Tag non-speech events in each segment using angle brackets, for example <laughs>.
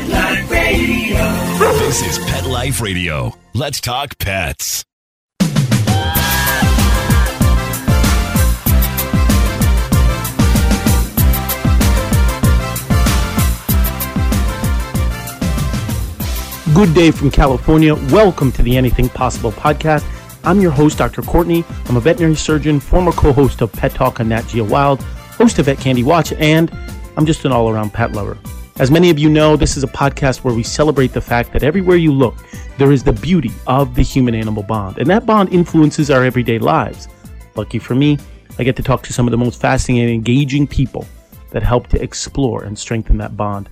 Pet Life Radio. This is Pet Life Radio. Let's talk pets. Good day from California. Welcome to the Anything Possible podcast. I'm your host, Dr. Courtney. I'm a veterinary surgeon, former co host of Pet Talk on Nat Geo Wild, host of Vet Candy Watch, and I'm just an all around pet lover. As many of you know, this is a podcast where we celebrate the fact that everywhere you look, there is the beauty of the human animal bond, and that bond influences our everyday lives. Lucky for me, I get to talk to some of the most fascinating and engaging people that help to explore and strengthen that bond.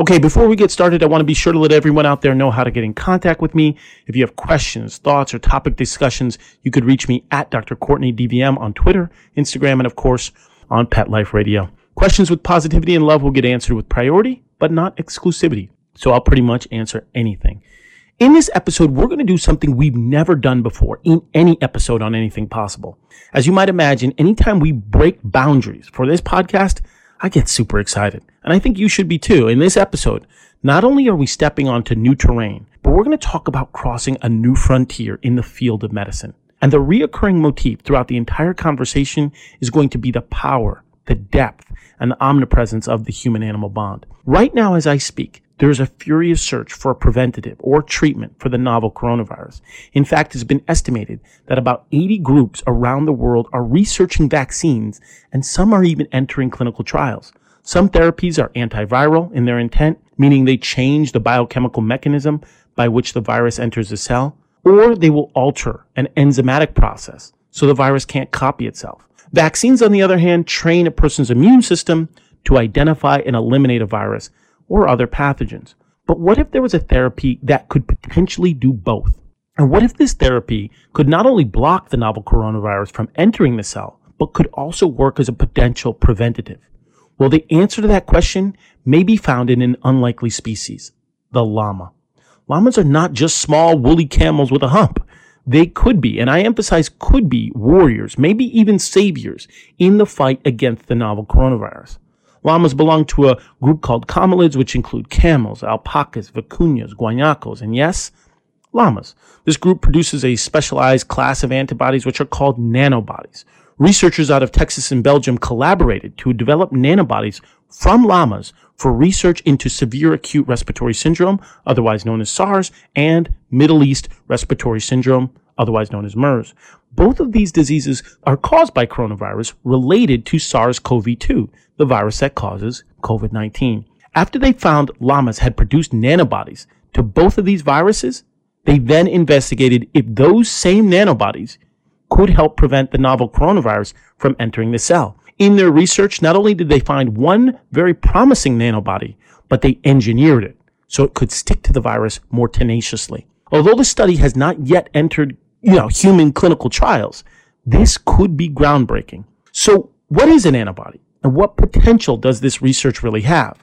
Okay, before we get started, I want to be sure to let everyone out there know how to get in contact with me. If you have questions, thoughts, or topic discussions, you could reach me at Dr. Courtney DVM on Twitter, Instagram, and of course on Pet Life Radio. Questions with positivity and love will get answered with priority, but not exclusivity. So I'll pretty much answer anything. In this episode, we're going to do something we've never done before in any episode on anything possible. As you might imagine, anytime we break boundaries for this podcast, I get super excited. And I think you should be too. In this episode, not only are we stepping onto new terrain, but we're going to talk about crossing a new frontier in the field of medicine. And the reoccurring motif throughout the entire conversation is going to be the power, the depth, and the omnipresence of the human animal bond. Right now, as I speak, there is a furious search for a preventative or treatment for the novel coronavirus. In fact, it's been estimated that about 80 groups around the world are researching vaccines and some are even entering clinical trials. Some therapies are antiviral in their intent, meaning they change the biochemical mechanism by which the virus enters the cell, or they will alter an enzymatic process so the virus can't copy itself. Vaccines, on the other hand, train a person's immune system to identify and eliminate a virus or other pathogens. But what if there was a therapy that could potentially do both? And what if this therapy could not only block the novel coronavirus from entering the cell, but could also work as a potential preventative? Well, the answer to that question may be found in an unlikely species, the llama. Llamas are not just small woolly camels with a hump. They could be, and I emphasize could be, warriors, maybe even saviors in the fight against the novel coronavirus. Llamas belong to a group called camelids, which include camels, alpacas, vicuñas, guanacos, and yes, llamas. This group produces a specialized class of antibodies which are called nanobodies. Researchers out of Texas and Belgium collaborated to develop nanobodies from llamas for research into severe acute respiratory syndrome, otherwise known as SARS, and Middle East respiratory syndrome, otherwise known as MERS. Both of these diseases are caused by coronavirus related to SARS-CoV-2, the virus that causes COVID-19. After they found llamas had produced nanobodies to both of these viruses, they then investigated if those same nanobodies could help prevent the novel coronavirus from entering the cell. In their research, not only did they find one very promising nanobody, but they engineered it so it could stick to the virus more tenaciously. Although the study has not yet entered, you know, human clinical trials, this could be groundbreaking. So what is an antibody and what potential does this research really have?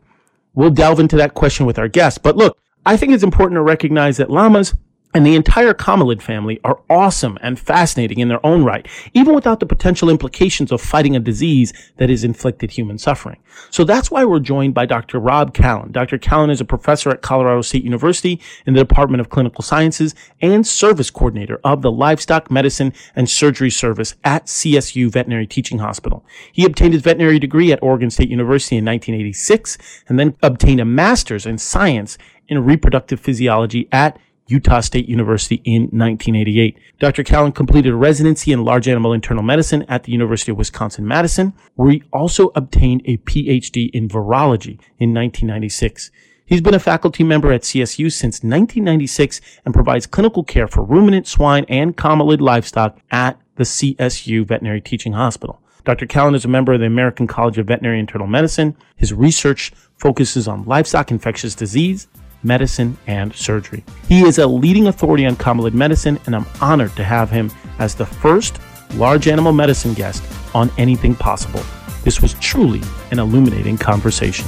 We'll delve into that question with our guest. But look, I think it's important to recognize that llamas and the entire camelid family are awesome and fascinating in their own right, even without the potential implications of fighting a disease that has inflicted human suffering. So that's why we're joined by Dr. Rob Callan. Dr. Callan is a professor at Colorado State University in the Department of Clinical Sciences and service coordinator of the Livestock Medicine and Surgery Service at CSU Veterinary Teaching Hospital. He obtained his veterinary degree at Oregon State University in 1986 and then obtained a master's in science in reproductive physiology at Utah State University in 1988. Dr. Callan completed a residency in large animal internal medicine at the University of Wisconsin-Madison, where he also obtained a PhD in virology in 1996. He's been a faculty member at CSU since 1996 and provides clinical care for ruminant, swine, and camelid livestock at the CSU Veterinary Teaching Hospital. Dr. Callan is a member of the American College of Veterinary Internal Medicine. His research focuses on livestock infectious disease, medicine, and surgery. He is a leading authority on camelid medicine, and I'm honored to have him as the first large animal medicine guest on anything possible. This was truly an illuminating conversation.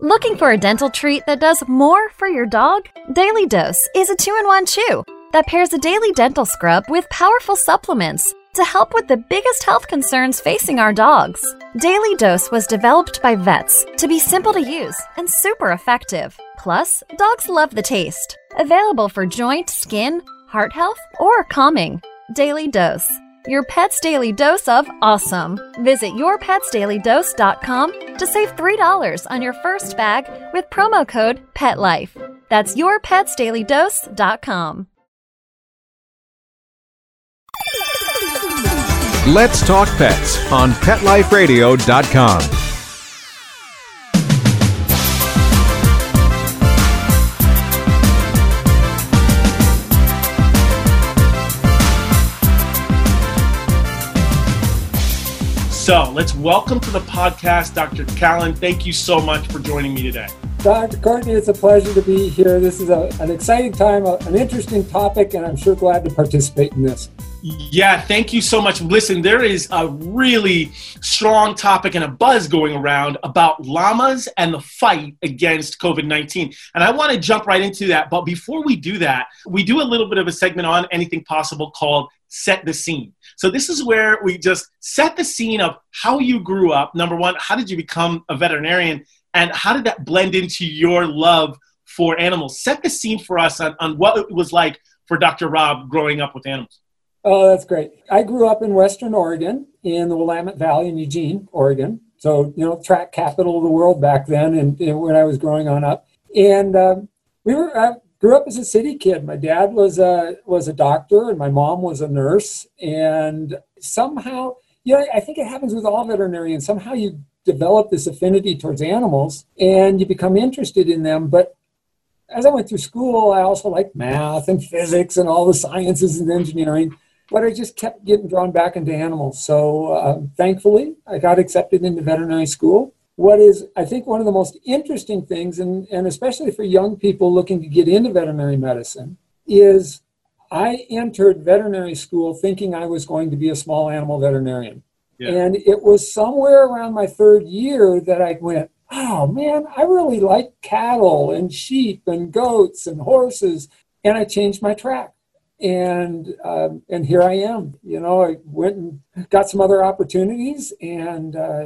Looking for a dental treat that does more for your dog? Daily Dose is a two in one chew that pairs a daily dental scrub with powerful supplements to help with the biggest health concerns facing our dogs. Daily Dose was developed by vets to be simple to use and super effective. Plus, dogs love the taste. Available for joint, skin, heart health, or calming. Daily Dose. Your pet's daily dose of awesome. Visit yourpetsdailydose.com to save $3 on your first bag with promo code PETLIFE. That's yourpetsdailydose.com. Let's Talk Pets on PetLifeRadio.com. So let's welcome to the podcast Dr. Callan. Thank you so much for joining me today. Dr. Courtney, it's a pleasure to be here. This is a, an exciting time, a, an interesting topic, and I'm sure glad to participate in this. Yeah, thank you so much. Listen, there is a really strong topic and a buzz going around about llamas and the fight against COVID 19. And I want to jump right into that. But before we do that, we do a little bit of a segment on anything possible called Set the Scene. So, this is where we just set the scene of how you grew up. Number one, how did you become a veterinarian? And how did that blend into your love for animals? Set the scene for us on, on what it was like for Dr. Rob growing up with animals. Oh, that's great. I grew up in Western Oregon in the Willamette Valley in Eugene, Oregon. So, you know, track capital of the world back then and, and when I was growing on up. And um, we were, I grew up as a city kid. My dad was a, was a doctor and my mom was a nurse. And somehow, you know, I think it happens with all veterinarians. Somehow you develop this affinity towards animals and you become interested in them. But as I went through school, I also liked math and physics and all the sciences and engineering but I just kept getting drawn back into animals. So uh, thankfully, I got accepted into veterinary school. What is, I think, one of the most interesting things, and, and especially for young people looking to get into veterinary medicine, is I entered veterinary school thinking I was going to be a small animal veterinarian. Yeah. And it was somewhere around my third year that I went, oh man, I really like cattle and sheep and goats and horses. And I changed my track and um, and here I am. You know, I went and got some other opportunities, and uh,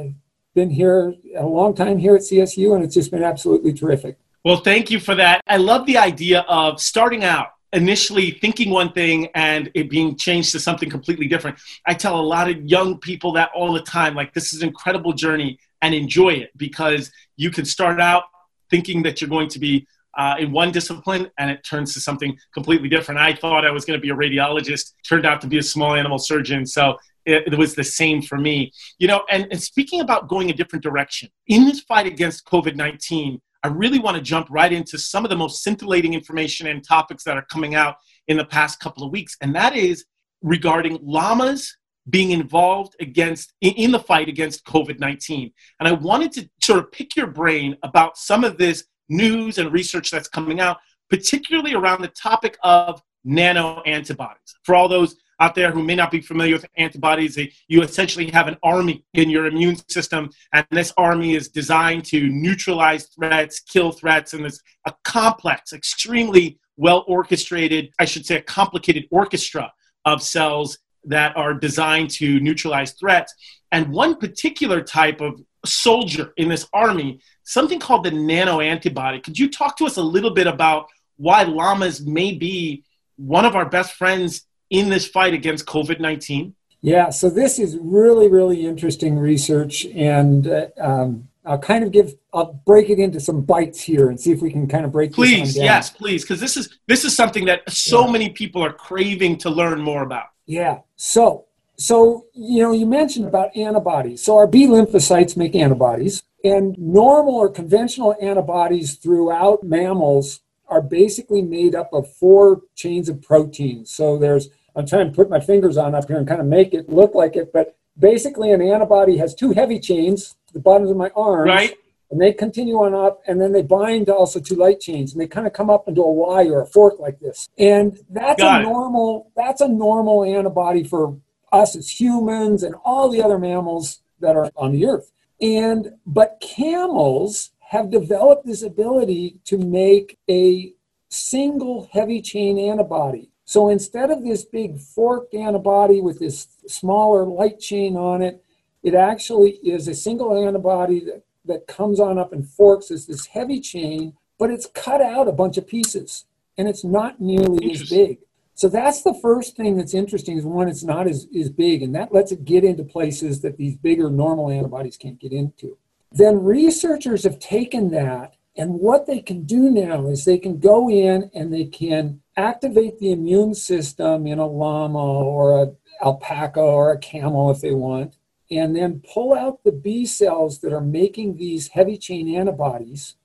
been here a long time here at CSU, and it's just been absolutely terrific. Well, thank you for that. I love the idea of starting out initially thinking one thing and it being changed to something completely different. I tell a lot of young people that all the time like this is an incredible journey and enjoy it because you can start out thinking that you're going to be uh, in one discipline and it turns to something completely different. I thought I was going to be a radiologist, turned out to be a small animal surgeon. So it, it was the same for me. You know, and, and speaking about going a different direction, in this fight against COVID 19, I really want to jump right into some of the most scintillating information and topics that are coming out in the past couple of weeks, and that is regarding llamas being involved against in the fight against COVID-19. And I wanted to sort of pick your brain about some of this news and research that's coming out, particularly around the topic of nano antibodies. For all those out there who may not be familiar with antibodies, you essentially have an army in your immune system, and this army is designed to neutralize threats, kill threats, and it's a complex, extremely well orchestrated, I should say, a complicated orchestra of cells that are designed to neutralize threats. And one particular type of soldier in this army something called the nano antibody. Could you talk to us a little bit about why llamas may be one of our best friends in this fight against COVID 19? Yeah, so this is really, really interesting research, and uh, um, I'll kind of give, I'll break it into some bites here and see if we can kind of break. Please, yes, please, because this is this is something that so yeah. many people are craving to learn more about. Yeah. So, so you know, you mentioned about antibodies. So our B lymphocytes make antibodies, and normal or conventional antibodies throughout mammals are basically made up of four chains of proteins. So there's, I'm trying to put my fingers on up here and kind of make it look like it, but basically an antibody has two heavy chains, the bottoms of my arms. Right. And they continue on up, and then they bind to also two light chains, and they kind of come up into a Y or a fork like this. And that's Got a it. normal. That's a normal antibody for us as humans and all the other mammals that are on the earth. And but camels have developed this ability to make a single heavy chain antibody. So instead of this big forked antibody with this smaller light chain on it, it actually is a single antibody that, that comes on up and forks as this heavy chain, but it's cut out a bunch of pieces and it's not nearly as big. So that's the first thing that's interesting is one, it's not as, as big, and that lets it get into places that these bigger normal antibodies can't get into. Then researchers have taken that, and what they can do now is they can go in and they can activate the immune system in a llama or a alpaca or a camel if they want, and then pull out the B cells that are making these heavy chain antibodies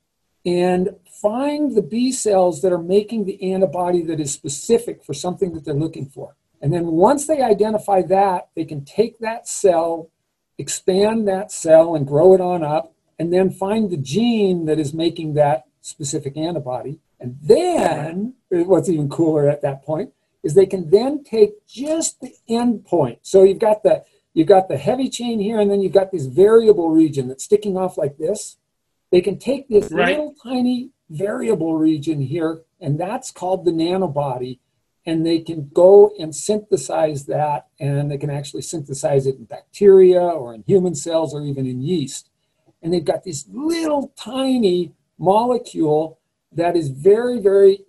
and find the B cells that are making the antibody that is specific for something that they're looking for. And then once they identify that, they can take that cell, expand that cell, and grow it on up, and then find the gene that is making that specific antibody. And then, what's even cooler at that point is they can then take just the end point. So you've got the you've got the heavy chain here, and then you've got this variable region that's sticking off like this. They can take this right. little tiny variable region here, and that's called the nanobody. And they can go and synthesize that, and they can actually synthesize it in bacteria or in human cells or even in yeast. And they've got this little tiny molecule that is very, very,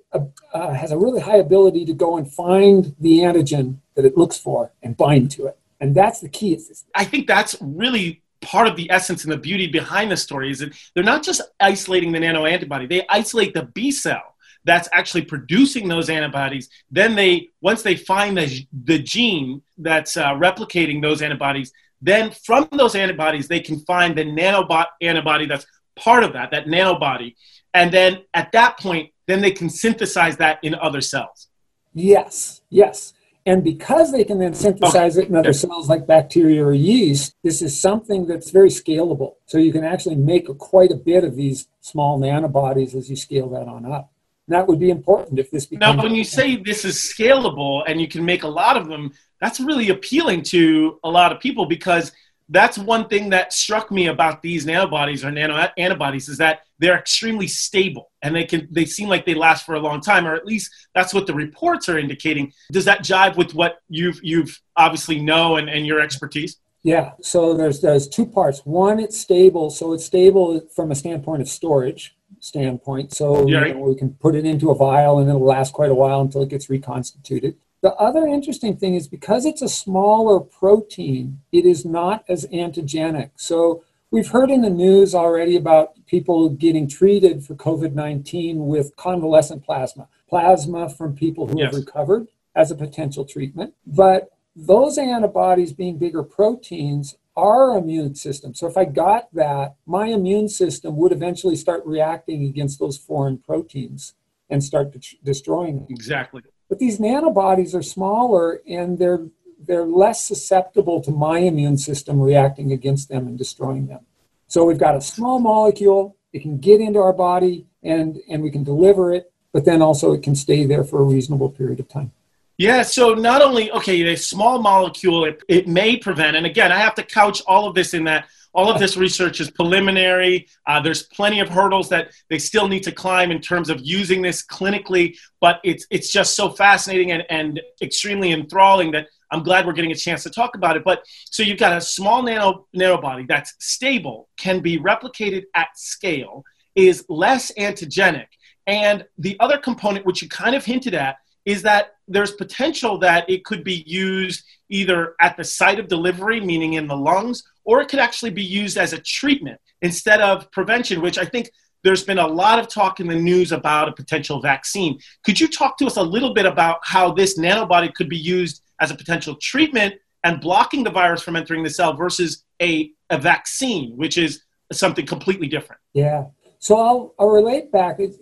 uh, has a really high ability to go and find the antigen that it looks for and bind to it. And that's the key. I think that's really part of the essence and the beauty behind the story is that they're not just isolating the nano antibody, they isolate the B cell that's actually producing those antibodies. Then they, once they find the, the gene that's uh, replicating those antibodies, then from those antibodies, they can find the nanobot antibody that's part of that, that nanobody. And then at that point, then they can synthesize that in other cells. Yes, yes. And because they can then synthesize it in other cells like bacteria or yeast, this is something that's very scalable. So you can actually make a, quite a bit of these small nanobodies as you scale that on up. And that would be important if this becomes. Now, when you say this is scalable and you can make a lot of them, that's really appealing to a lot of people because that's one thing that struck me about these nanobodies or nano antibodies is that they're extremely stable and they can they seem like they last for a long time or at least that's what the reports are indicating. Does that jive with what you've you've obviously know and, and your expertise? Yeah. So there's there's two parts. One it's stable. So it's stable from a standpoint of storage standpoint. So yeah. you know, we can put it into a vial and it'll last quite a while until it gets reconstituted the other interesting thing is because it's a smaller protein, it is not as antigenic. So we've heard in the news already about people getting treated for COVID 19 with convalescent plasma, plasma from people who yes. have recovered as a potential treatment. But those antibodies being bigger proteins our immune system. So if I got that, my immune system would eventually start reacting against those foreign proteins and start de- destroying them. Exactly. But these nanobodies are smaller and they're they're less susceptible to my immune system reacting against them and destroying them. So we've got a small molecule, it can get into our body and and we can deliver it, but then also it can stay there for a reasonable period of time. Yeah, so not only okay, a small molecule it, it may prevent, and again, I have to couch all of this in that all of this <laughs> research is preliminary. Uh, there's plenty of hurdles that they still need to climb in terms of using this clinically, but it's it's just so fascinating and, and extremely enthralling that I'm glad we're getting a chance to talk about it. But so you've got a small nano nanobody that's stable, can be replicated at scale, is less antigenic, and the other component, which you kind of hinted at, is that there's potential that it could be used either at the site of delivery, meaning in the lungs, or it could actually be used as a treatment instead of prevention, which I think there's been a lot of talk in the news about a potential vaccine. Could you talk to us a little bit about how this nanobody could be used as a potential treatment and blocking the virus from entering the cell versus a, a vaccine, which is something completely different? Yeah. So I'll, I'll relate back, it,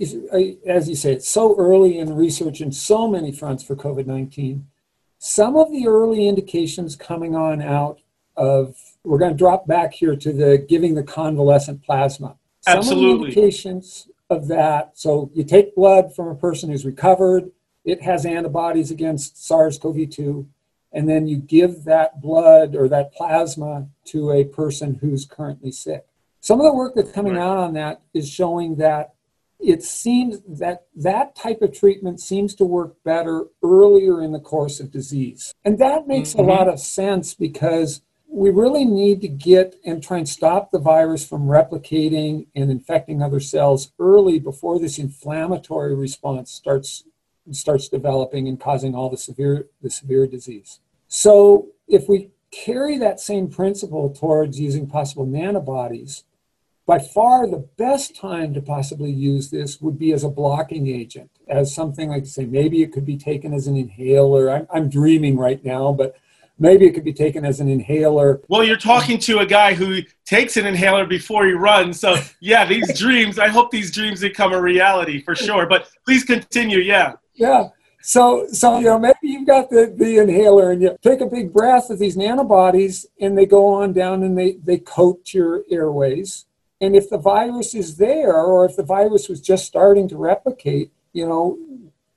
as you say, it's so early in research in so many fronts for COVID 19. Some of the early indications coming on out of, we're going to drop back here to the giving the convalescent plasma. Some Absolutely. of the indications of that, so you take blood from a person who's recovered, it has antibodies against SARS CoV 2, and then you give that blood or that plasma to a person who's currently sick. Some of the work that's coming right. out on that is showing that it seems that that type of treatment seems to work better earlier in the course of disease. And that makes mm-hmm. a lot of sense because we really need to get and try and stop the virus from replicating and infecting other cells early before this inflammatory response starts starts developing and causing all the severe the severe disease. So if we carry that same principle towards using possible nanobodies, by far the best time to possibly use this would be as a blocking agent, as something like, say, maybe it could be taken as an inhaler. I'm, I'm dreaming right now, but maybe it could be taken as an inhaler. Well, you're talking to a guy who takes an inhaler before he runs. So, yeah, these <laughs> dreams, I hope these dreams become a reality for sure. But please continue. Yeah. Yeah. So, so you know, maybe you've got the, the inhaler and you take a big breath of these nanobodies and they go on down and they, they coat your airways and if the virus is there, or if the virus was just starting to replicate, you know,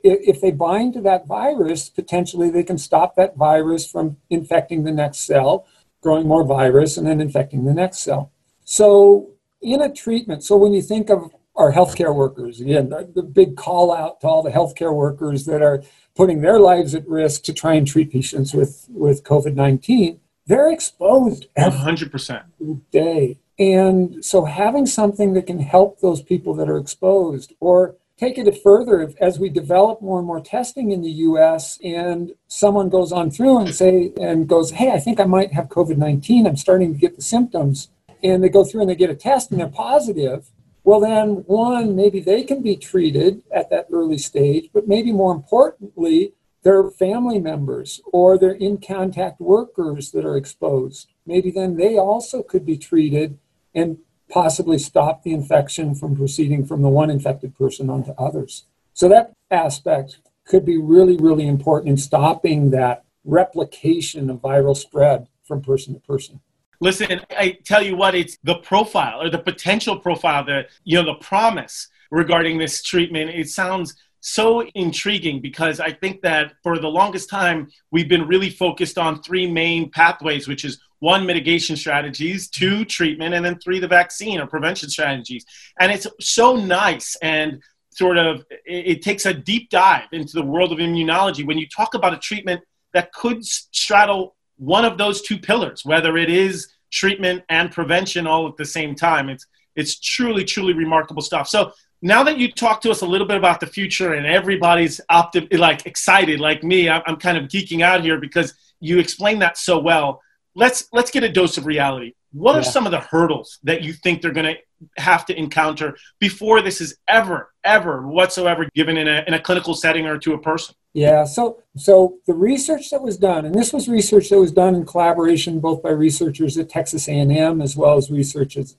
if, if they bind to that virus, potentially they can stop that virus from infecting the next cell, growing more virus, and then infecting the next cell. So, in a treatment, so when you think of our healthcare workers, again, the, the big call out to all the healthcare workers that are putting their lives at risk to try and treat patients with, with COVID 19, they're exposed 100% day and so having something that can help those people that are exposed or take it further as we develop more and more testing in the US and someone goes on through and say and goes, "Hey, I think I might have COVID-19. I'm starting to get the symptoms." And they go through and they get a test and they're positive. Well, then one, maybe they can be treated at that early stage, but maybe more importantly, their family members or their in contact workers that are exposed. Maybe then they also could be treated and possibly stop the infection from proceeding from the one infected person onto others. So that aspect could be really, really important in stopping that replication of viral spread from person to person. Listen, I tell you what, it's the profile or the potential profile, the you know, the promise regarding this treatment. It sounds so intriguing because I think that for the longest time we've been really focused on three main pathways, which is one mitigation strategies two treatment and then three the vaccine or prevention strategies. And it's so nice and sort of it, takes a deep dive into the world of immunology when you talk about a treatment that could straddle one of those two pillars whether it is treatment and prevention all at the same time. It's it's truly truly remarkable stuff. So now that you talk to us a little bit about the future and everybody's optim- like excited like me I'm, I'm kind of geeking out here because you explained that so well let's let's get a dose of reality. What yeah. are some of the hurdles that you think they're going to have to encounter before this is ever, ever whatsoever given in a, in a clinical setting or to a person? Yeah, so so the research that was done, and this was research that was done in collaboration both by researchers at Texas A&M as well as researchers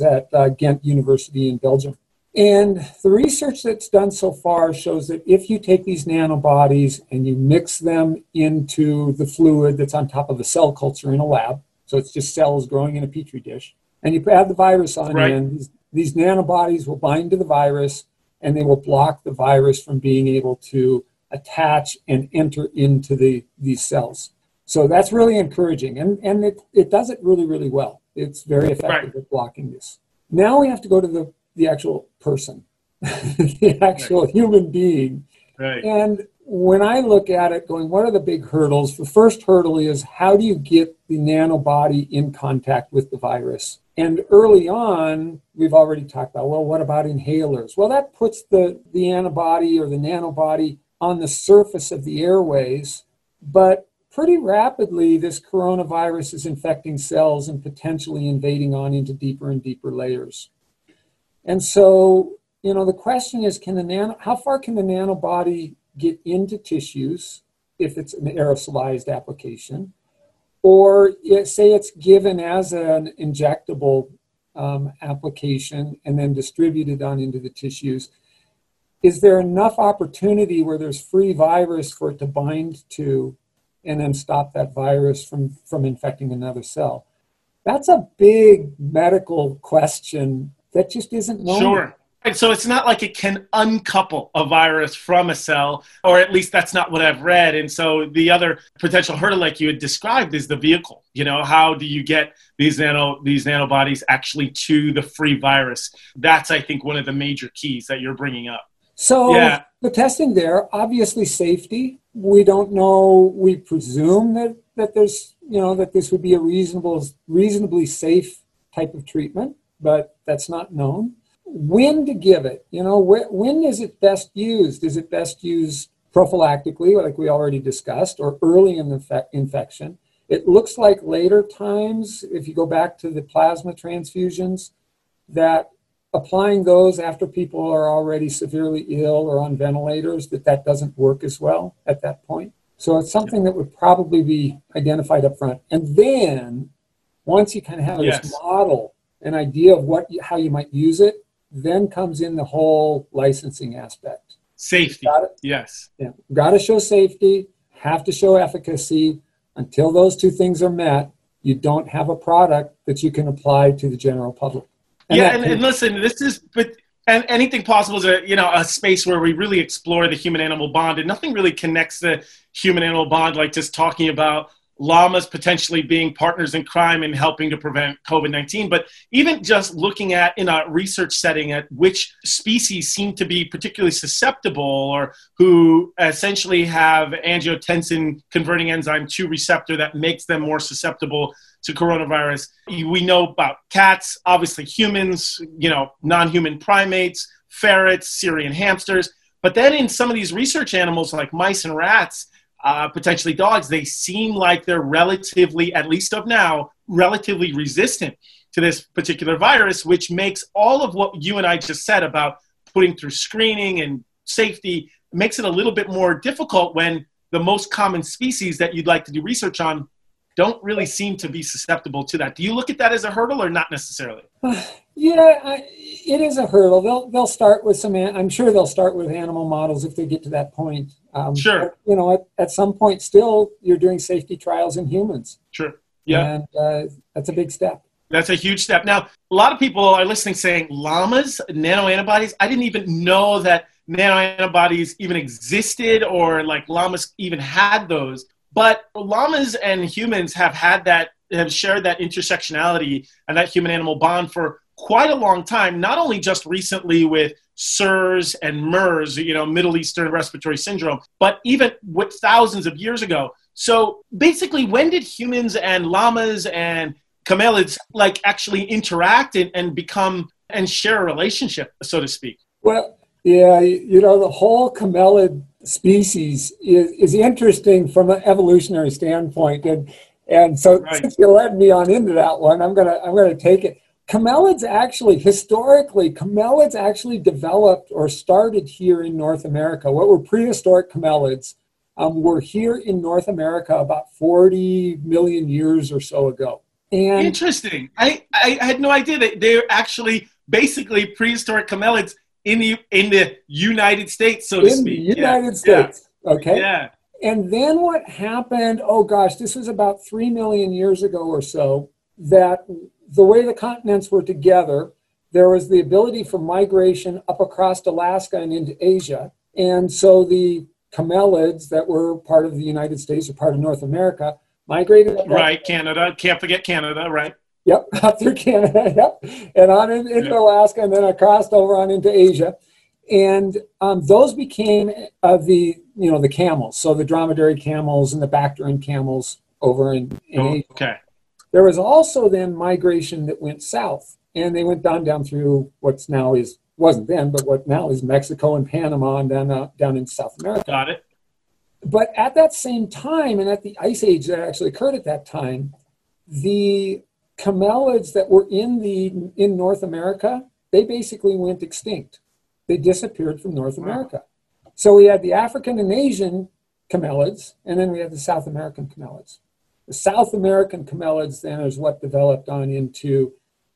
at uh, Ghent University in Belgium. And the research that's done so far shows that if you take these nanobodies and you mix them into the fluid that's on top of a cell culture in a lab, so it's just cells growing in a petri dish, and you add the virus on right. in, these, these nanobodies will bind to the virus and they will block the virus from being able to attach and enter into the, these cells. So that's really encouraging. And, and it, it does it really, really well. It's very effective right. at blocking this. Now we have to go to the the actual person, <laughs> the actual right. human being. Right. And when I look at it, going, what are the big hurdles? The first hurdle is how do you get the nanobody in contact with the virus? And early on, we've already talked about, well, what about inhalers? Well, that puts the, the antibody or the nanobody on the surface of the airways, but pretty rapidly, this coronavirus is infecting cells and potentially invading on into deeper and deeper layers. And so, you know, the question is, can the nano, how far can the nanobody get into tissues if it's an aerosolized application? Or say it's given as an injectable um, application and then distributed on into the tissues. Is there enough opportunity where there's free virus for it to bind to and then stop that virus from, from infecting another cell? That's a big medical question that just isn't known. Sure. So it's not like it can uncouple a virus from a cell, or at least that's not what I've read. And so the other potential hurdle, like you had described, is the vehicle. You know, how do you get these nano these nanobodies actually to the free virus? That's I think one of the major keys that you're bringing up. So yeah. the testing there, obviously safety. We don't know. We presume that that there's you know that this would be a reasonable reasonably safe type of treatment, but that's not known when to give it. You know, wh- when is it best used? Is it best used prophylactically, like we already discussed, or early in the fe- infection? It looks like later times, if you go back to the plasma transfusions, that applying those after people are already severely ill or on ventilators, that that doesn't work as well at that point. So it's something that would probably be identified up front. And then once you kind of have yes. this model, an idea of what how you might use it, then comes in the whole licensing aspect. Safety. Gotta, yes. Yeah. Got to show safety, have to show efficacy. Until those two things are met, you don't have a product that you can apply to the general public. And yeah, and, and listen, this is but and anything possible is a you know a space where we really explore the human animal bond, and nothing really connects the human animal bond like just talking about llamas potentially being partners in crime and helping to prevent COVID 19, but even just looking at in a research setting at which species seem to be particularly susceptible or who essentially have angiotensin converting enzyme 2 receptor that makes them more susceptible to coronavirus. We know about cats, obviously humans, you know, non human primates, ferrets, Syrian hamsters. But then in some of these research animals like mice and rats, uh, potentially dogs, they seem like they're relatively, at least of now, relatively resistant to this particular virus, which makes all of what you and I just said about putting through screening and safety makes it a little bit more difficult when the most common species that you'd like to do research on don't really seem to be susceptible to that. Do you look at that as a hurdle or not necessarily? Yeah, I, it is a hurdle. They'll they'll start with some. I'm sure they'll start with animal models if they get to that point. Um, sure. But, you know, at, at some point, still you're doing safety trials in humans. Sure. Yeah. And uh, that's a big step. That's a huge step. Now, a lot of people are listening saying llamas, nano antibodies. I didn't even know that nano antibodies even existed or like llamas even had those. But llamas and humans have had that, have shared that intersectionality and that human animal bond for quite a long time, not only just recently with SIRS and MERS, you know, Middle Eastern Respiratory Syndrome, but even with thousands of years ago. So basically, when did humans and llamas and camelids like actually interact and, and become and share a relationship, so to speak? Well, yeah, you know, the whole camelid species is, is interesting from an evolutionary standpoint. And and so right. since you led me on into that one, I'm gonna I'm gonna take it. Camelids actually, historically, camelids actually developed or started here in North America. What were prehistoric camelids um, were here in North America about 40 million years or so ago. And Interesting. I, I had no idea that they're actually basically prehistoric camelids in the in the United States, so to speak. In the United yeah. States. Yeah. Okay. Yeah. And then what happened? Oh gosh, this was about three million years ago or so. That the way the continents were together, there was the ability for migration up across Alaska and into Asia. And so the camelids that were part of the United States or part of North America migrated. Right, Canada. Can't forget Canada, right? Yep, <laughs> up through Canada. <laughs> Yep, and on in, into yep. Alaska, and then I crossed over on into Asia, and um, those became uh, the you know the camels. So the dromedary camels and the Bactrian camels over in, in oh, Asia. Okay. There was also then migration that went south, and they went down down through what's now is wasn't then, but what now is Mexico and Panama, and then uh, down in South America. Got it. But at that same time, and at the ice age that actually occurred at that time, the camelids that were in the in North America, they basically went extinct. They disappeared from North America. So we had the African and Asian camelids, and then we had the South American camelids. The South American camelids then is what developed on into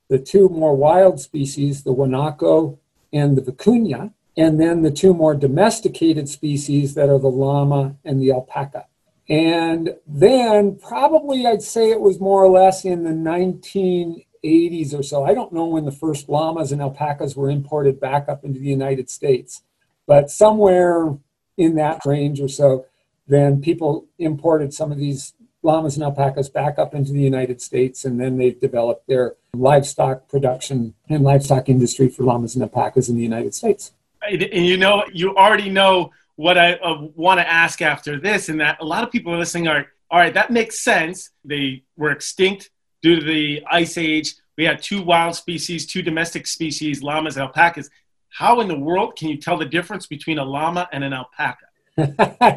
the two more wild species, the Guanaco and the Vicuña, and then the two more domesticated species that are the llama and the alpaca. And then probably I'd say it was more or less in the 1980s or so. I don't know when the first llamas and alpacas were imported back up into the United States, but somewhere in that range or so, then people imported some of these llamas and alpacas back up into the United States, and then they've developed their livestock production and livestock industry for llamas and alpacas in the United States. And you know, you already know what I uh, want to ask after this, and that a lot of people are listening are, all right, that makes sense. They were extinct due to the ice age. We had two wild species, two domestic species, llamas and alpacas. How in the world can you tell the difference between a llama and an alpaca? <laughs>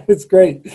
it's great.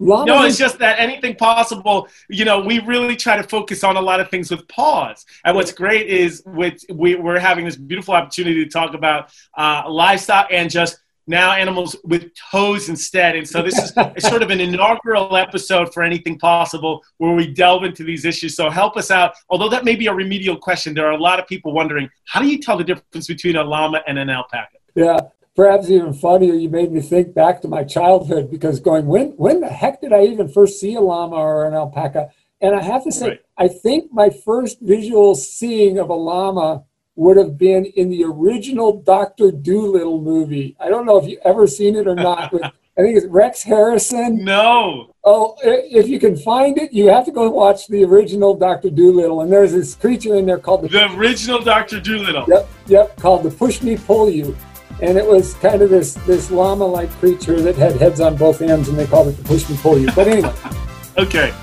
Llamas no, it's just that anything possible. You know, we really try to focus on a lot of things with pause. And what's great is with we, we're having this beautiful opportunity to talk about uh, livestock and just now animals with toes instead. And so this is <laughs> sort of an inaugural episode for anything possible where we delve into these issues. So help us out. Although that may be a remedial question, there are a lot of people wondering how do you tell the difference between a llama and an alpaca? Yeah. Perhaps even funnier, you made me think back to my childhood because going, when when the heck did I even first see a llama or an alpaca? And I have to say, right. I think my first visual seeing of a llama would have been in the original Doctor Dolittle movie. I don't know if you've ever seen it or not. With, <laughs> I think it's Rex Harrison. No. Oh, if you can find it, you have to go watch the original Doctor Dolittle. And there's this creature in there called the, the original Doctor Dolittle. Yep, yep, called the Pushmi-Pullyu. And it was kind of this this llama-like creature that had heads on both ends, and they called it the Pushmi-Pullyu. But anyway. <laughs> okay.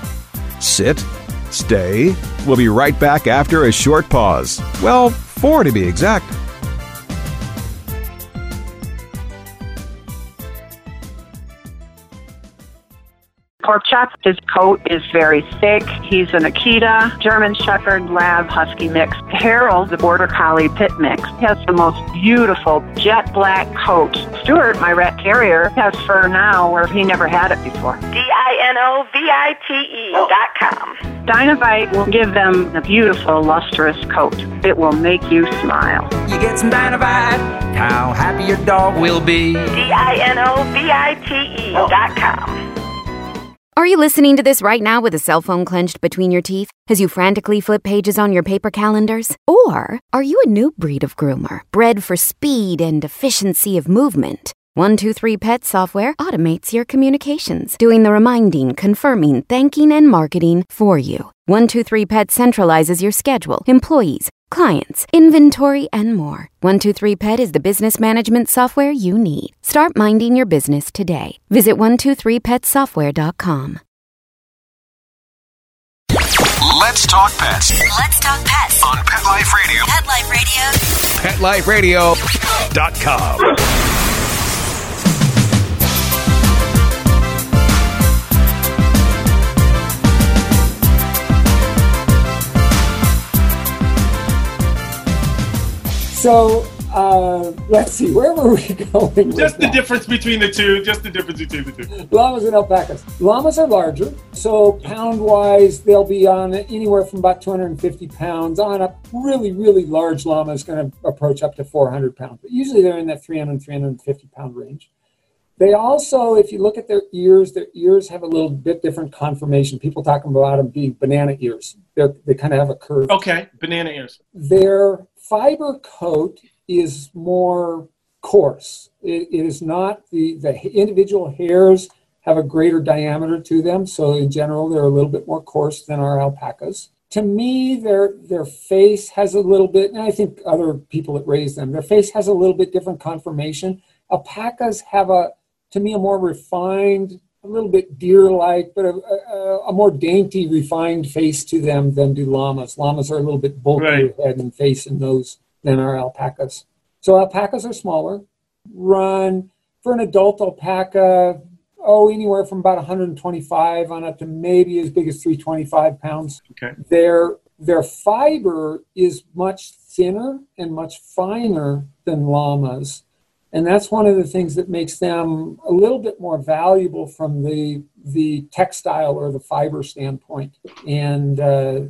Sit. Stay. We'll be right back after a short pause. Well, four to be exact. Pork chop, his coat is very thick. He's an Akita, German Shepherd, Lab, Husky mix. Harold, the Border Collie Pit mix, has the most beautiful jet black coat. Stuart, my rat terrier, has fur now where he never had it before. D-I-N-O-V-I-T-E dot com. Dinovite will give them a beautiful, lustrous coat. It will make you smile. You get some Dinovite, how happy your dog will be. D-I-N-O-V-I-T-E dot com. Are you listening to this right now with a cell phone clenched between your teeth as you frantically flip pages on your paper calendars? Or are you a new breed of groomer, bred for speed and efficiency of movement? 123 Pet software automates your communications, doing the reminding, confirming, thanking, and marketing for you. 123 Pet centralizes your schedule, employees, clients, inventory, and more. 123 Pet is the business management software you need. Start minding your business today. Visit 123petsoftware.com. Let's talk pets. Let's talk pets on Pet Life Radio. Pet Life Radio. PetLifeRadio.com. So uh, let's see, where were we <laughs> going? Just the that? difference between the two. Just the difference between the two. Llamas and alpacas. Llamas are larger, so pound wise, they'll be on anywhere from about 250 pounds. On a really, really large llama is going to approach up to 400 pounds, but usually they're in that 300, 350 pound range. They also, if you look at their ears, their ears have a little bit different conformation. People talking about them being banana ears. They're, they kind of have a curve. Okay, banana ears. Their fiber coat is more coarse. it, it is not the, the individual hairs have a greater diameter to them. So in general, they're a little bit more coarse than our alpacas. To me, their their face has a little bit, and I think other people that raise them, their face has a little bit different conformation. Alpacas have a, to me, a more refined, a little bit deer-like, but a, a, a more dainty, refined face to them than do llamas. Llamas are a little bit bulkier right. head and face and nose than our alpacas. So alpacas are smaller, run for an adult alpaca, oh, anywhere from about 125 on up to maybe as big as 325 pounds. Okay. Their their fiber is much thinner and much finer than llamas. And that's one of the things that makes them a little bit more valuable from the the textile or the fiber standpoint. And uh,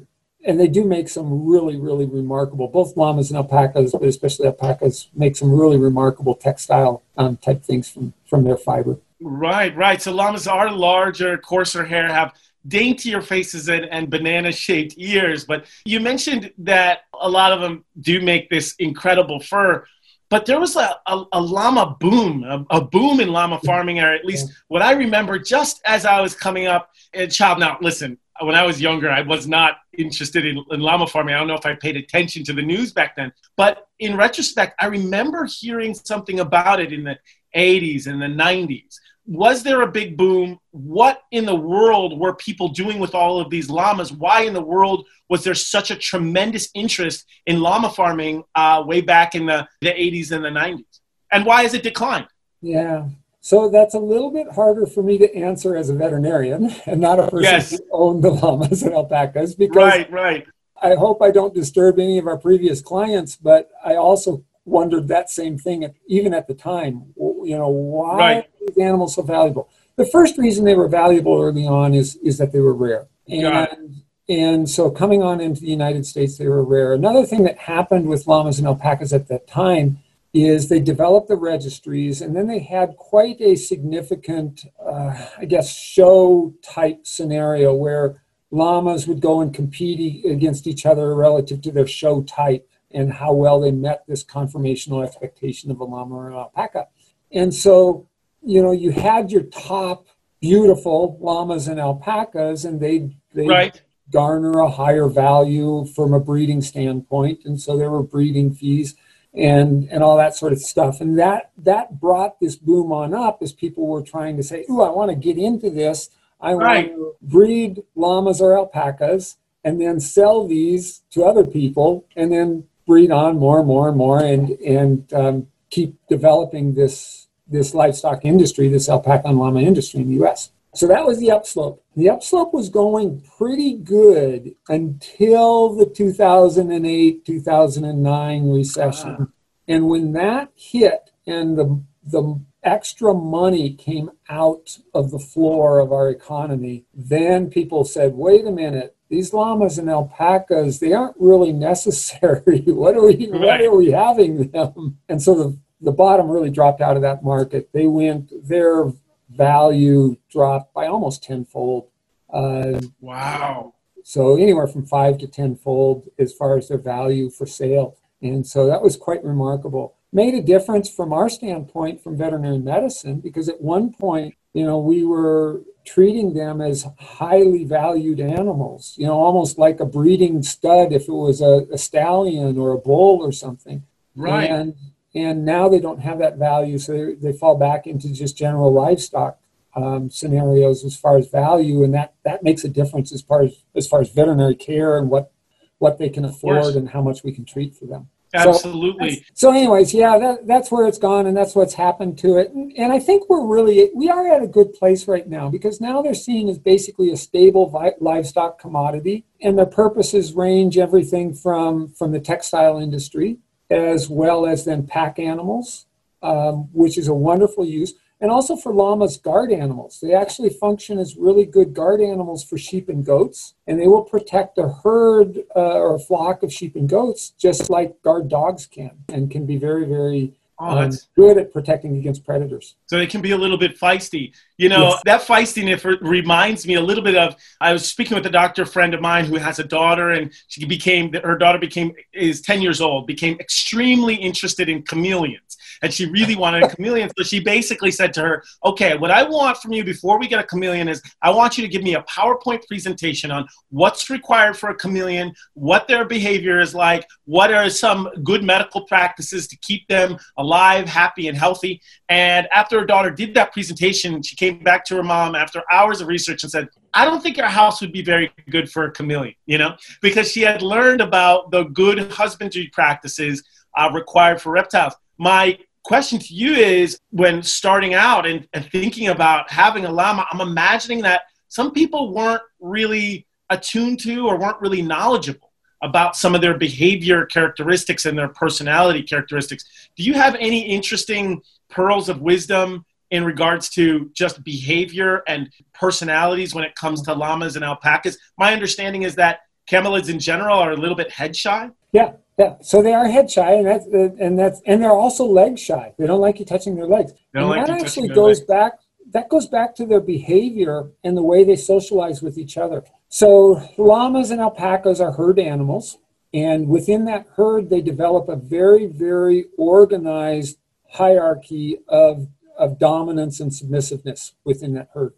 and they do make some really, really remarkable, both llamas and alpacas, but especially alpacas, make some really remarkable textile um, type things from, from their fiber. Right, right. So llamas are larger, coarser hair, have daintier faces and, and banana shaped ears. But you mentioned that a lot of them do make this incredible fur. But there was a, a, a llama boom, a, a, boom in llama farming, or at least what I remember just as I was coming up in child. Now, listen, when I was younger, I was not interested in, in, llama farming. I don't know if I paid attention to the news back then. But in retrospect, I remember hearing something about it in the 80s and the 90s was there a big boom? What in the world were people doing with all of these llamas? Why in the world was there such a tremendous interest in llama farming uh, way back in the, the 80s and the 90s? And why has it declined? Yeah. So that's a little bit harder for me to answer as a veterinarian and not a person yes. who owned the llamas and alpacas because right, right. I hope I don't disturb any of our previous clients, but I also wondered that same thing even at the time. You know, why right. These animals so valuable? The first reason they were valuable early on is is that they were rare, and and so coming on into the United States, they were rare. Another thing that happened with llamas and alpacas at that time is they developed the registries, and then they had quite a significant, uh, I guess, show type scenario where llamas would go and compete against each other relative to their show type and how well they met this conformational expectation of a llama or an alpaca. And so, you know, you had your top beautiful llamas and alpacas, and they they right. garner a higher value from a breeding standpoint, and so there were breeding fees and and all that sort of stuff. And that that brought this boom on up as people were trying to say, "Ooh, I want to get into this. I right. want to breed llamas or alpacas." And then sell these to other people, and then breed on more and more and more and and um, keep developing this this livestock industry, this alpaca and llama industry in the U.S. So that was the upslope. The upslope was going pretty good until the 2008 2009 recession, ah. and when that hit and the the extra money came out of the floor of our economy, then people said, "Wait a minute." these llamas and alpacas they aren't really <laughs> necessary what are we right. what are we having them and so the the bottom really dropped out of that market. They went their value dropped by almost tenfold. Uh, wow. so anywhere from five to tenfold as far as their value for sale. And so that was quite remarkable. Made a difference from our standpoint from veterinary medicine because at one point you know we were treating them as highly valued animals, you know, almost like a breeding stud if it was a, a stallion or a bull or something. Right. And and now they don't have that value, so they, they fall back into just general livestock um, scenarios as far as value, and that that makes a difference as far as as far as veterinary care and what what they can afford and how much we can treat for them. Absolutely. So, so, anyways, yeah, that, that's where it's gone, and that's what's happened to it. And, and, I think we're really we are at a good place right now because now they're seen as basically a stable vi- livestock commodity, and their purposes range everything from from the textile industry as well as then pack animals, um, which is a wonderful use and also for llamas guard animals. They actually function as really good guard animals for sheep and goats, and they will protect a herd uh, or a flock of sheep and goats just like guard dogs can, and can be very, very Oh, um, good at protecting against predators. So it can be a little bit feisty. You know, yes. that feistiness reminds me a little bit of I was speaking with a doctor friend of mine who has a daughter and she became her daughter became is 10 years old, became extremely interested in chameleons and she really wanted a chameleon. So she basically said to her, "Okay, what I want from you before we get a chameleon is I want you to give me a PowerPoint presentation on what's required for a chameleon, what their behavior is like, what are some good medical practices to keep them alive, happy, and healthy." And after her daughter did that presentation, she came back to her mom after hours of research and said, I don't think our house would be very good for a chameleon, you know, because she had learned about the good husbandry practices uh, required for reptiles. My question to you is when starting out and, and thinking about having a llama, I'm imagining that some people weren't really attuned to or weren't really knowledgeable about some of their behavior characteristics and their personality characteristics. Do you have any interesting pearls of wisdom in regards to just behavior and personalities when it comes to llamas and alpacas? My understanding is that camelids in general are a little bit head shy. Yeah, yeah, so they are head shy, and that's and that's and they're also leg shy. They don't like you touching their legs. And like that actually goes legs. back that goes back to their behavior and the way they socialize with each other. So, llamas and alpacas are herd animals. And within that herd, they develop a very, very organized hierarchy of, of dominance and submissiveness within that herd.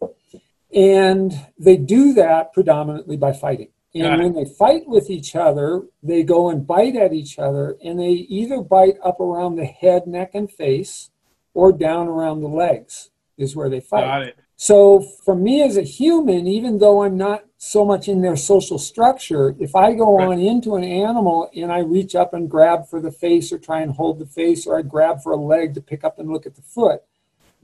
And they do that predominantly by fighting. And when they fight with each other, they go and bite at each other, and they either bite up around the head, neck, and face, or down around the legs, is where they fight. Got it. So, for me as a human, even though I'm not so much in their social structure, if I go Right. on into an animal and I reach up and grab for the face or try and hold the face, or I grab for a leg to pick up and look at the foot,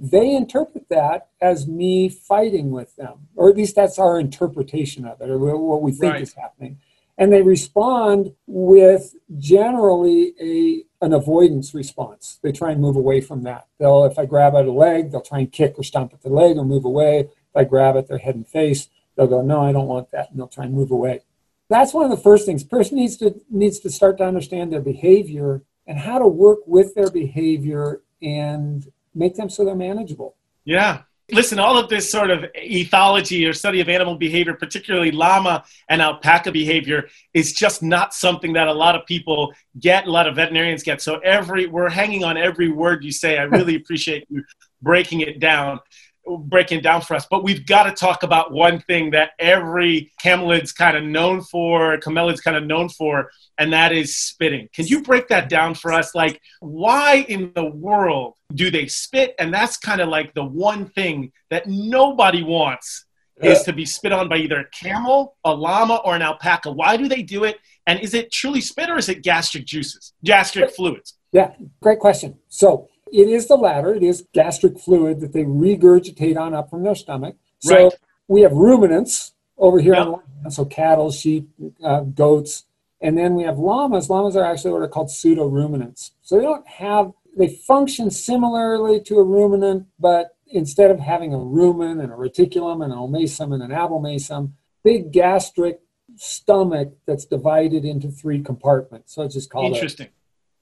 they interpret that as me fighting with them, or at least that's our interpretation of it, or what we think Right. is happening. And they respond with generally a an avoidance response. They try and move away from that. They'll, if I grab at a leg, they'll try and kick or stomp at the leg or move away. If I grab at their head and face, they'll go, "No, I don't want that," and they'll try and move away. That's one of the first things. Person needs to needs to start to understand their behavior and how to work with their behavior and make them so they're manageable. Yeah. Listen, all of this sort of ethology or study of animal behavior, particularly llama and alpaca behavior, is just not something that a lot of people get, a lot of veterinarians get. So every we're hanging on every word you say. I really <laughs> appreciate you breaking it down, breaking down for us. But we've got to talk about one thing that every camelid's kind of known for, camelid's kind of known for, and that is spitting. Can you break that down for us? Like, why in the world do they spit? And that's kind of like the one thing that nobody wants is to be spit on by either a camel, a llama, or an alpaca. Why do they do it? And is it truly spit or is it gastric juices, gastric fluids? Yeah, great question. So it is the latter. It is gastric fluid that they regurgitate on up from their stomach. So Right. we have ruminants over here Yep. on so cattle, sheep, uh, goats, and then we have llamas. Llamas are actually what are called pseudo ruminants. So they don't have they function similarly to a ruminant, but instead of having a rumen and a reticulum and an omasum and an abomasum, big gastric stomach that's divided into three compartments. So it's just called a, Interesting.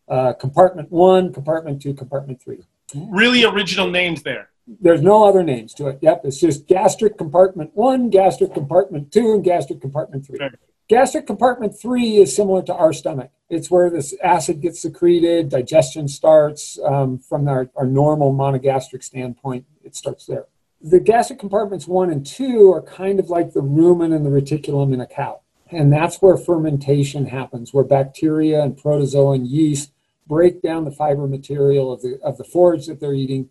Uh, compartment one, compartment two, compartment three. Really original names there. There's no other names to it. Yep, it's just gastric compartment one, gastric compartment two, and gastric compartment three. Sure. Gastric compartment three is similar to our stomach. It's where this acid gets secreted, digestion starts um, from our, our normal monogastric standpoint. It starts there. The gastric compartments one and two are kind of like the rumen and the reticulum in a cow. And that's where fermentation happens, where bacteria and protozoa and yeast break down the fiber material of the, of the forage that they're eating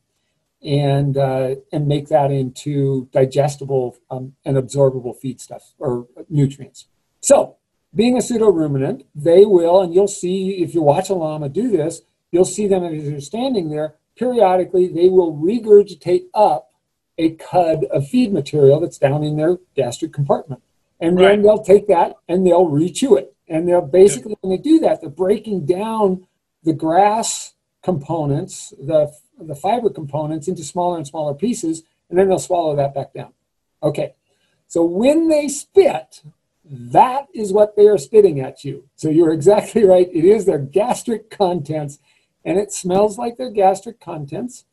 and uh, and make that into digestible um, and absorbable feedstuff or nutrients. So, being a pseudo ruminant, they will, and you'll see if you watch a llama do this, you'll see them as they're standing there. Periodically, they will regurgitate up a cud of feed material that's down in their gastric compartment, and then they'll take that and they'll rechew it. And they're basically, when they do that, they're breaking down the grass components, the the fiber components into smaller and smaller pieces, and then they'll swallow that back down. Okay. So when they spit, that is what they are spitting at you. So you're exactly <laughs> right. It is their gastric contents, and it smells like their gastric contents.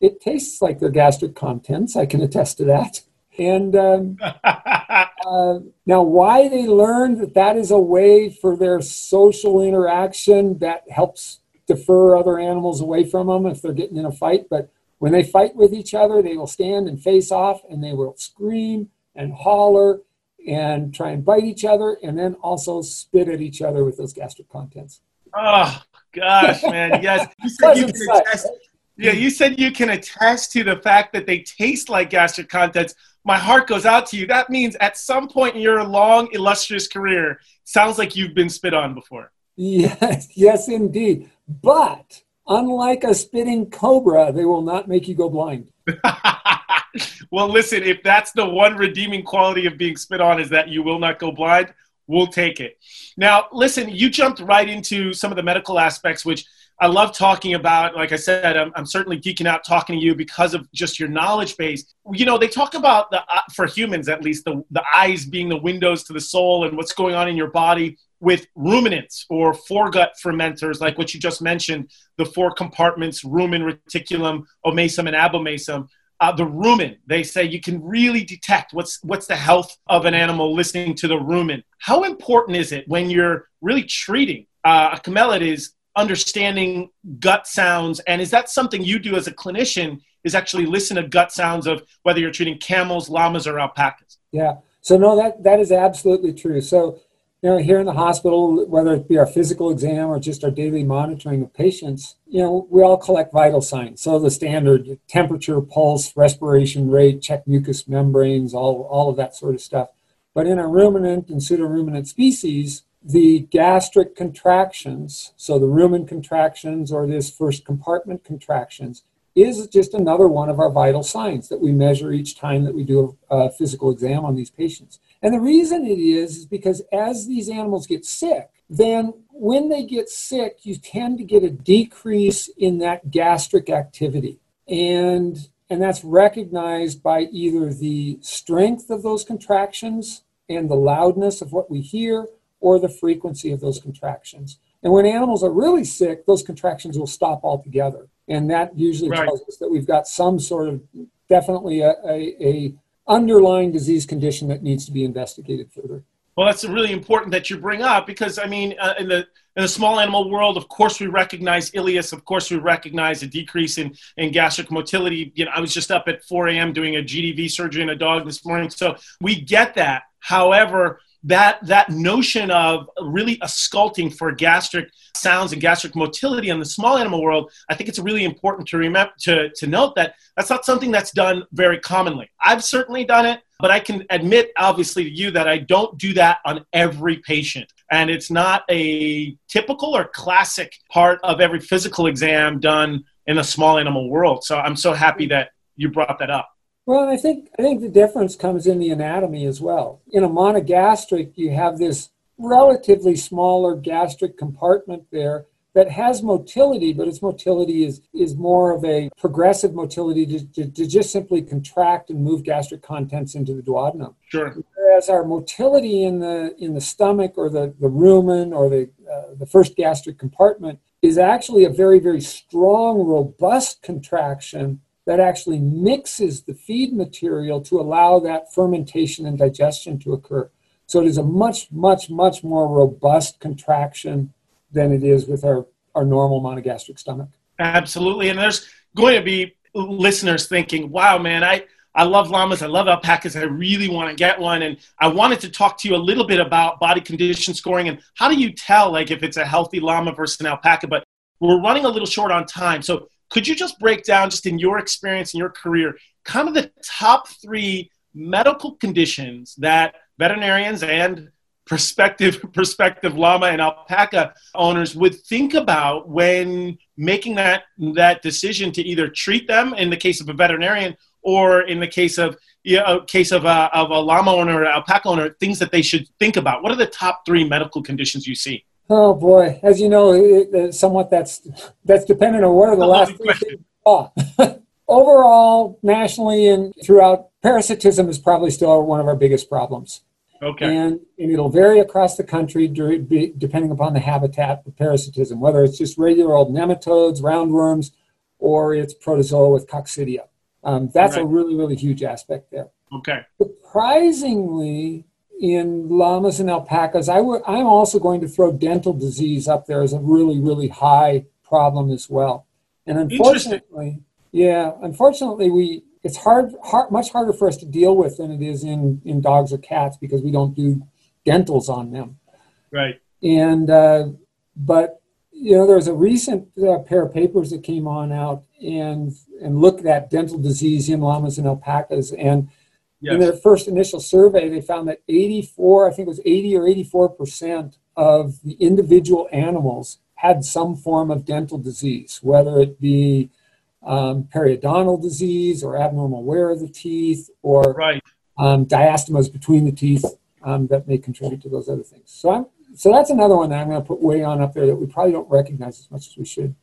It tastes like their gastric contents. I can attest to that. And um, <laughs> uh, now, why they learned that that is a way for their social interaction that helps defer other animals away from them if they're getting in a fight. But when they fight with each other, they will stand and face off and they will scream and holler and try and bite each other and then also spit at each other with those gastric contents. Oh gosh, man. Yes. <laughs> You said you can attest, yeah, you said you can attest to the fact that they taste like gastric contents. My heart goes out to you. That means at some point in your long, illustrious career, sounds like you've been spit on before. Yes, yes, indeed. But unlike a spitting cobra, they will not make you go blind. <laughs> well, listen, if that's the one redeeming quality of being spit on is that you will not go blind, we'll take it. Now, listen, you jumped right into some of the medical aspects, which I love talking about. Like I said, I'm, I'm certainly geeking out talking to you because of just your knowledge base. You know, they talk about the uh, for humans at least the the eyes being the windows to the soul and what's going on in your body with ruminants or foregut fermenters, like what you just mentioned, the four compartments: rumen, reticulum, omasum, and abomasum. uh, the rumen. They say you can really detect what's what's the health of an animal listening to the rumen. How important is it when you're really treating uh, a camelid is understanding gut sounds, and is that something you do as a clinician? Is actually listen to gut sounds of whether you're treating camels, llamas, or alpacas. Yeah. So no, that that is absolutely true. So you know, here in the hospital, whether it be our physical exam or just our daily monitoring of patients, you know, we all collect vital signs. So the standard temperature, pulse, respiration rate, check mucous membranes, all, all of that sort of stuff. But in our ruminant and pseudoruminant species, the gastric contractions, so the rumen contractions or this first compartment contractions, is just another one of our vital signs that we measure each time that we do a, physical exam on these patients. And the reason it is is because as these animals get sick, then when they get sick, you tend to get a decrease in that gastric activity. And and that's recognized by either the strength of those contractions and the loudness of what we hear or the frequency of those contractions. And when animals are really sick, those contractions will stop altogether. And that usually right. tells us that we've got some sort of definitely a, a, a underlying disease condition that needs to be investigated further. Well, that's really important that you bring up because I mean, uh, in the in the small animal world, of course, we recognize ileus. Of course, we recognize a decrease in, in gastric motility. You know, I was just up at 4 a.m. doing a GDV surgery in a dog this morning, so we get that. However, that that notion of really ausculting for gastric sounds and gastric motility in the small animal world, I think it's really important to remember to, to note that that's not something that's done very commonly. I've certainly done it, but I can admit obviously to you that I don't do that on every patient. And it's not a typical or classic part of every physical exam done in the small animal world. So I'm so happy that you brought that up. Well, I think I think the difference comes in the anatomy as well. In a monogastric, you have this relatively smaller gastric compartment there that has motility, but its motility is is more of a progressive motility to, to, to just simply contract and move gastric contents into the duodenum. Sure. Whereas our motility in the in the stomach or the, the rumen or the uh, the first gastric compartment is actually a very very strong, robust contraction that actually mixes the feed material to allow that fermentation and digestion to occur. So it is a much, much, much more robust contraction than it is with our, our normal monogastric stomach. Absolutely. And there's going to be listeners thinking, wow, man, I, I love llamas. I love alpacas. I really want to get one. And I wanted to talk to you a little bit about body condition scoring and how do you tell like if it's a healthy llama versus an alpaca? But we're running a little short on time. So could you just break down, just in your experience in your career, kind of the top three medical conditions that veterinarians and prospective <laughs> prospective llama and alpaca owners would think about when making that that decision to either treat them in the case of a veterinarian or in the case of you know, case of a, of a llama owner or alpaca owner things that they should think about? What are the top three medical conditions you see Oh boy, as you know, it, it, somewhat that's that's dependent on what are the last three oh. <laughs> Overall, nationally and throughout, parasitism is probably still one of our biggest problems. Okay. And, and it'll vary across the country depending upon the habitat of parasitism, whether it's just regular old nematodes, roundworms, or it's protozoa with coccidia. Um, that's right. a really, really huge aspect there. Okay. Surprisingly, in llamas and alpacas, i w- I'm also going to throw dental disease up there as a really, really high problem as well. And unfortunately, yeah, unfortunately, we it's hard, hard, much harder for us to deal with than it is in in dogs or cats because we don't do dentals on them. Right. And uh, but you know, there was a recent uh, pair of papers that came on out and and looked at dental disease in llamas and alpacas and Yes. In their first initial survey, they found that 84, I think it was 80 or 84 percent of the individual animals had some form of dental disease, whether it be um, periodontal disease or abnormal wear of the teeth or right. um, diastemas between the teeth um, that may contribute to those other things. So, I'm, so that's another one that I'm going to put way on up there that we probably don't recognize as much as we should.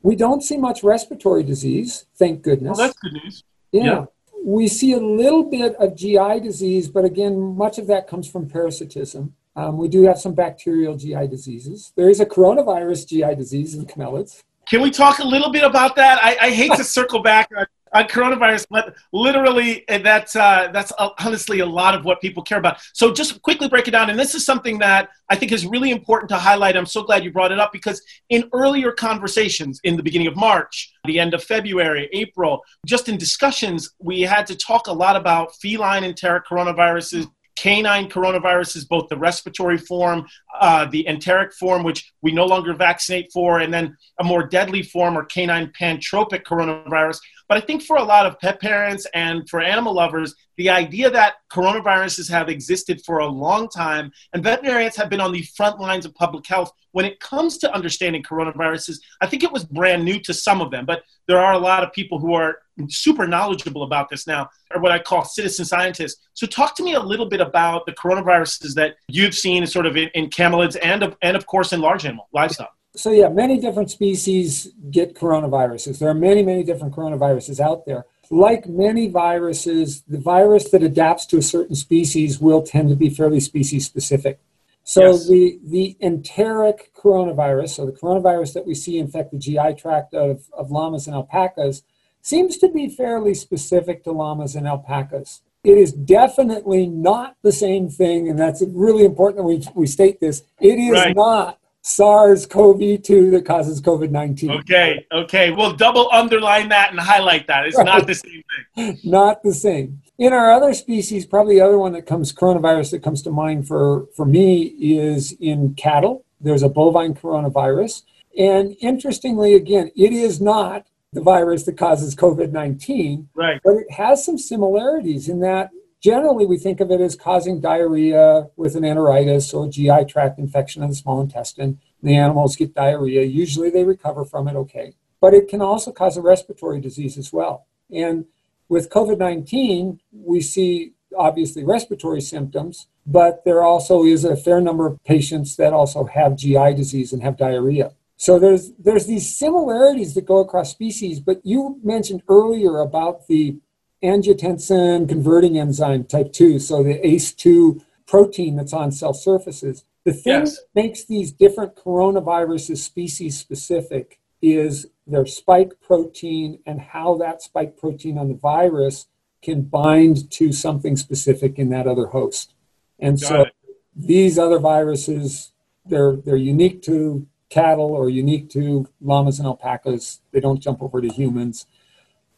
We don't see much respiratory disease, thank goodness. Well, that's good news. Yeah. yeah we see a little bit of GI disease, but again, much of that comes from parasitism. Um, we do have some bacterial GI diseases. There is a coronavirus GI disease in camelids. Can we talk a little bit about that? I, I hate to circle back on coronavirus, but literally that's uh, that's uh, honestly a lot of what people care about. So just quickly break it down, and this is something that I think is really important to highlight. I'm so glad you brought it up because in earlier conversations, in the beginning of March, the end of February, April, just in discussions, we had to talk a lot about feline enteric coronaviruses canine coronaviruses, both the respiratory form, uh, the enteric form, which we no longer vaccinate for, and then a more deadly form or canine pantropic coronavirus. But I think for a lot of pet parents and for animal lovers, the idea that coronaviruses have existed for a long time and veterinarians have been on the front lines of public health when it comes to understanding coronaviruses, I think it was brand new to some of them, but there are a lot of people who are super knowledgeable about this now, or what I call citizen scientists. So, talk to me a little bit about the coronaviruses that you've seen sort of in, in camelids and, of, and, of course, in large animal livestock. So, yeah, many different species get coronaviruses. There are many, many different coronaviruses out there. Like many viruses, the virus that adapts to a certain species will tend to be fairly species specific. So yes. the, the enteric coronavirus, so the coronavirus that we see infect the GI tract of, of llamas and alpacas, seems to be fairly specific to llamas and alpacas. It is definitely not the same thing, and that's really important that we, we state this. It is right. not SARS CoV 2 that causes COVID 19. Okay, okay. We'll double underline that and highlight that. It's right. not the same thing. not the same. In our other species, probably the other one that comes, coronavirus that comes to mind for, for me is in cattle. There's a bovine coronavirus. And interestingly, again, it is not the virus that causes COVID 19. Right. But it has some similarities in that generally we think of it as causing diarrhea with an enteritis or GI tract infection of the small intestine. The animals get diarrhea. Usually they recover from it okay. But it can also cause a respiratory disease as well. And with COVID 19, we see obviously respiratory symptoms, but there also is a fair number of patients that also have GI disease and have diarrhea. So there's there's these similarities that go across species, but you mentioned earlier about the angiotensin converting enzyme type 2, so the ACE2 protein that's on cell surfaces. The thing yes. that makes these different coronaviruses species specific is their spike protein and how that spike protein on the virus can bind to something specific in that other host. And Got so it. these other viruses, they're they're unique to cattle or unique to llamas and alpacas. They don't jump over to humans.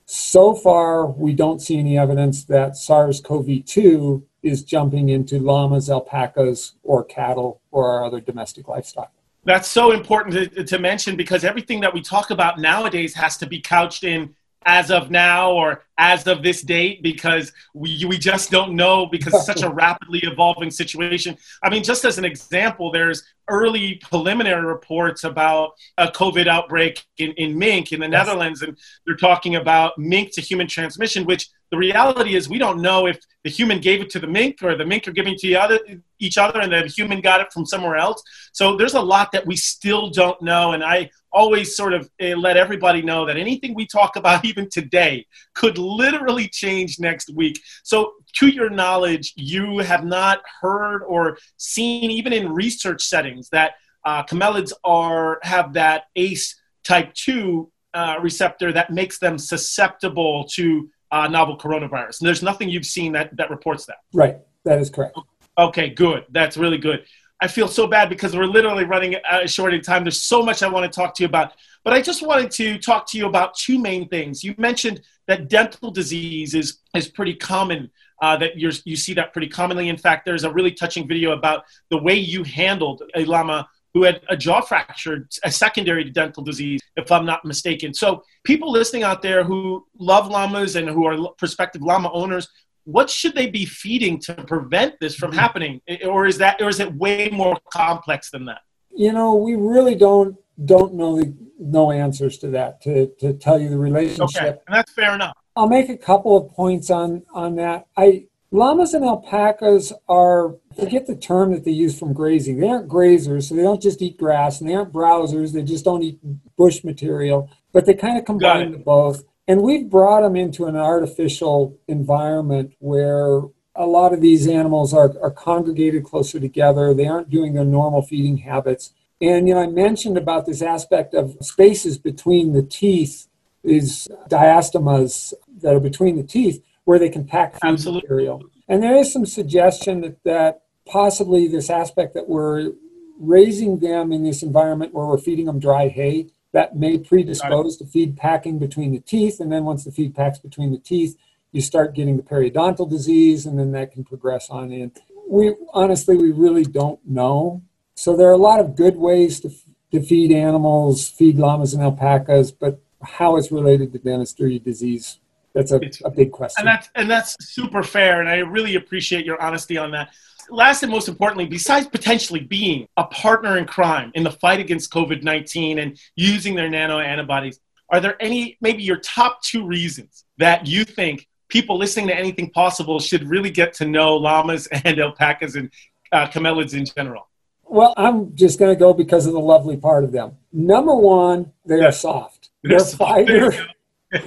So far, we don't see any evidence that SARS CoV 2 is jumping into llamas, alpacas, or cattle or our other domestic livestock. That's so important to, to mention because everything that we talk about nowadays has to be couched in as of now or as of this date because we, we just don't know because it's such a <laughs> rapidly evolving situation. I mean, just as an example, there's early preliminary reports about a COVID outbreak in, in mink in the yes. Netherlands, and they're talking about mink to human transmission, which the reality is we don't know if the human gave it to the mink or the mink are giving to other, each other and the human got it from somewhere else. So there's a lot that we still don't know. And I always sort of uh, let everybody know that anything we talk <laughs> about even today could literally change next week. So to your knowledge, you have not heard or seen, even in research settings, that uh, camelids are have that ACE type 2 uh, receptor that makes them susceptible to uh, novel coronavirus. And there's nothing you've seen that, that reports that. Right. That is correct. Okay, good. That's really good. I feel so bad because we're literally running uh, short in time. There's so much I want to talk to you about. But I just wanted to talk to you about two main things. You mentioned that dental disease is, is pretty common, uh, that you you see that pretty commonly. In fact, there's a really touching video about the way you handled a llama who had a jaw fracture, a secondary to dental disease, if I'm not mistaken. So, people listening out there who love llamas and who are prospective llama owners, what should they be feeding to prevent this from mm-hmm. happening, or is that, or is it way more complex than that? You know, we really don't don't know the no answers to that to to tell you the relationship. Okay, and that's fair enough. I'll make a couple of points on on that. I llamas and alpacas are forget the term that they use from grazing. They aren't grazers, so they don't just eat grass, and they aren't browsers. They just don't eat bush material, but they kind of combine the both. And we've brought them into an artificial environment where a lot of these animals are, are congregated closer together. They aren't doing their normal feeding habits. And you know, I mentioned about this aspect of spaces between the teeth, these diastemas. that are between the teeth where they can pack food Absolutely. material. And there is some suggestion that, that possibly this aspect that we're raising them in this environment where we're feeding them dry hay that may predispose to feed packing between the teeth. And then once the feed packs between the teeth, you start getting the periodontal disease, and then that can progress on in. We honestly, we really don't know. So there are a lot of good ways to, to feed animals, feed llamas and alpacas, but how it's related to dentistry disease, that's a, a big question. And that's and that's super fair, and I really appreciate your honesty on that. Last and most importantly, besides potentially being a partner in crime in the fight against COVID 19 and using their nano antibodies, are there any, maybe your top two reasons that you think people listening to anything possible should really get to know llamas <laughs> and alpacas and uh, camelids in general? Well, I'm just going to go because of the lovely part of them. Number one, they are soft. They're Their soft. Fiber,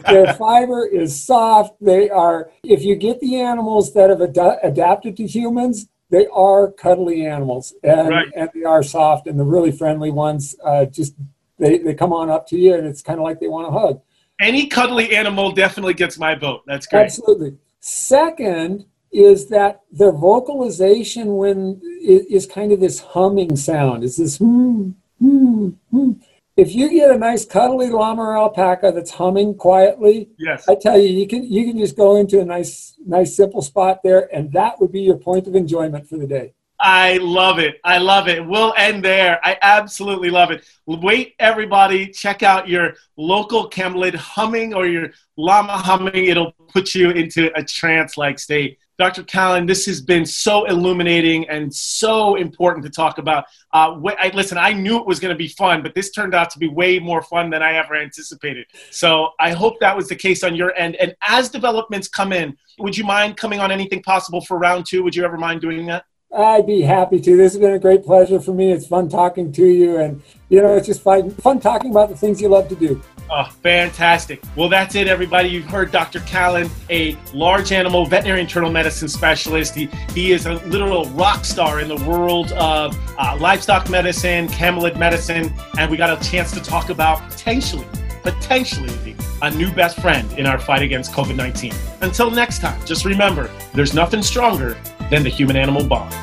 their fiber is soft. They are. If you get the animals that have ad- adapted to humans, they are cuddly animals, and Right. and they are soft. And the really friendly ones, uh, just they they come on up to you, and it's kind of like they want to hug. Any cuddly animal definitely gets my vote. That's great. Absolutely. Second is that their vocalization when is, is kind of this humming sound. Is this hmm, hmm, hmm. If you get a nice cuddly llama or alpaca that's humming quietly, Yes. I tell you, you can you can just go into a nice nice simple spot there, and that would be your point of enjoyment for the day. I love it. I love it. We'll end there. I absolutely love it. Wait, everybody, check out your local camelid humming or your llama humming. It'll put you into a trance like state. Dr. Callan, this has been so illuminating and so important to talk about. Uh, wh- I, listen, I knew it was going to be fun, but this turned out to be way more fun than I ever anticipated. So I hope that was the case on your end. And as developments come in, would you mind coming on anything possible for round two? Would you ever mind doing that? I'd be happy to. This has been a great pleasure for me. It's fun talking to you, and you know, it's just fun, fun talking about the things you love to do. Oh, fantastic. Well, that's it, everybody. You've heard Dr. Callan, a large animal veterinary internal medicine specialist. He, he is a literal rock star in the world of uh, livestock medicine, camelid medicine, and we got a chance to talk about potentially, potentially a new best friend in our fight against COVID 19. Until next time, just remember there's nothing stronger than the human animal bond.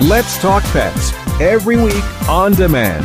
Let's Talk Pets every week on demand,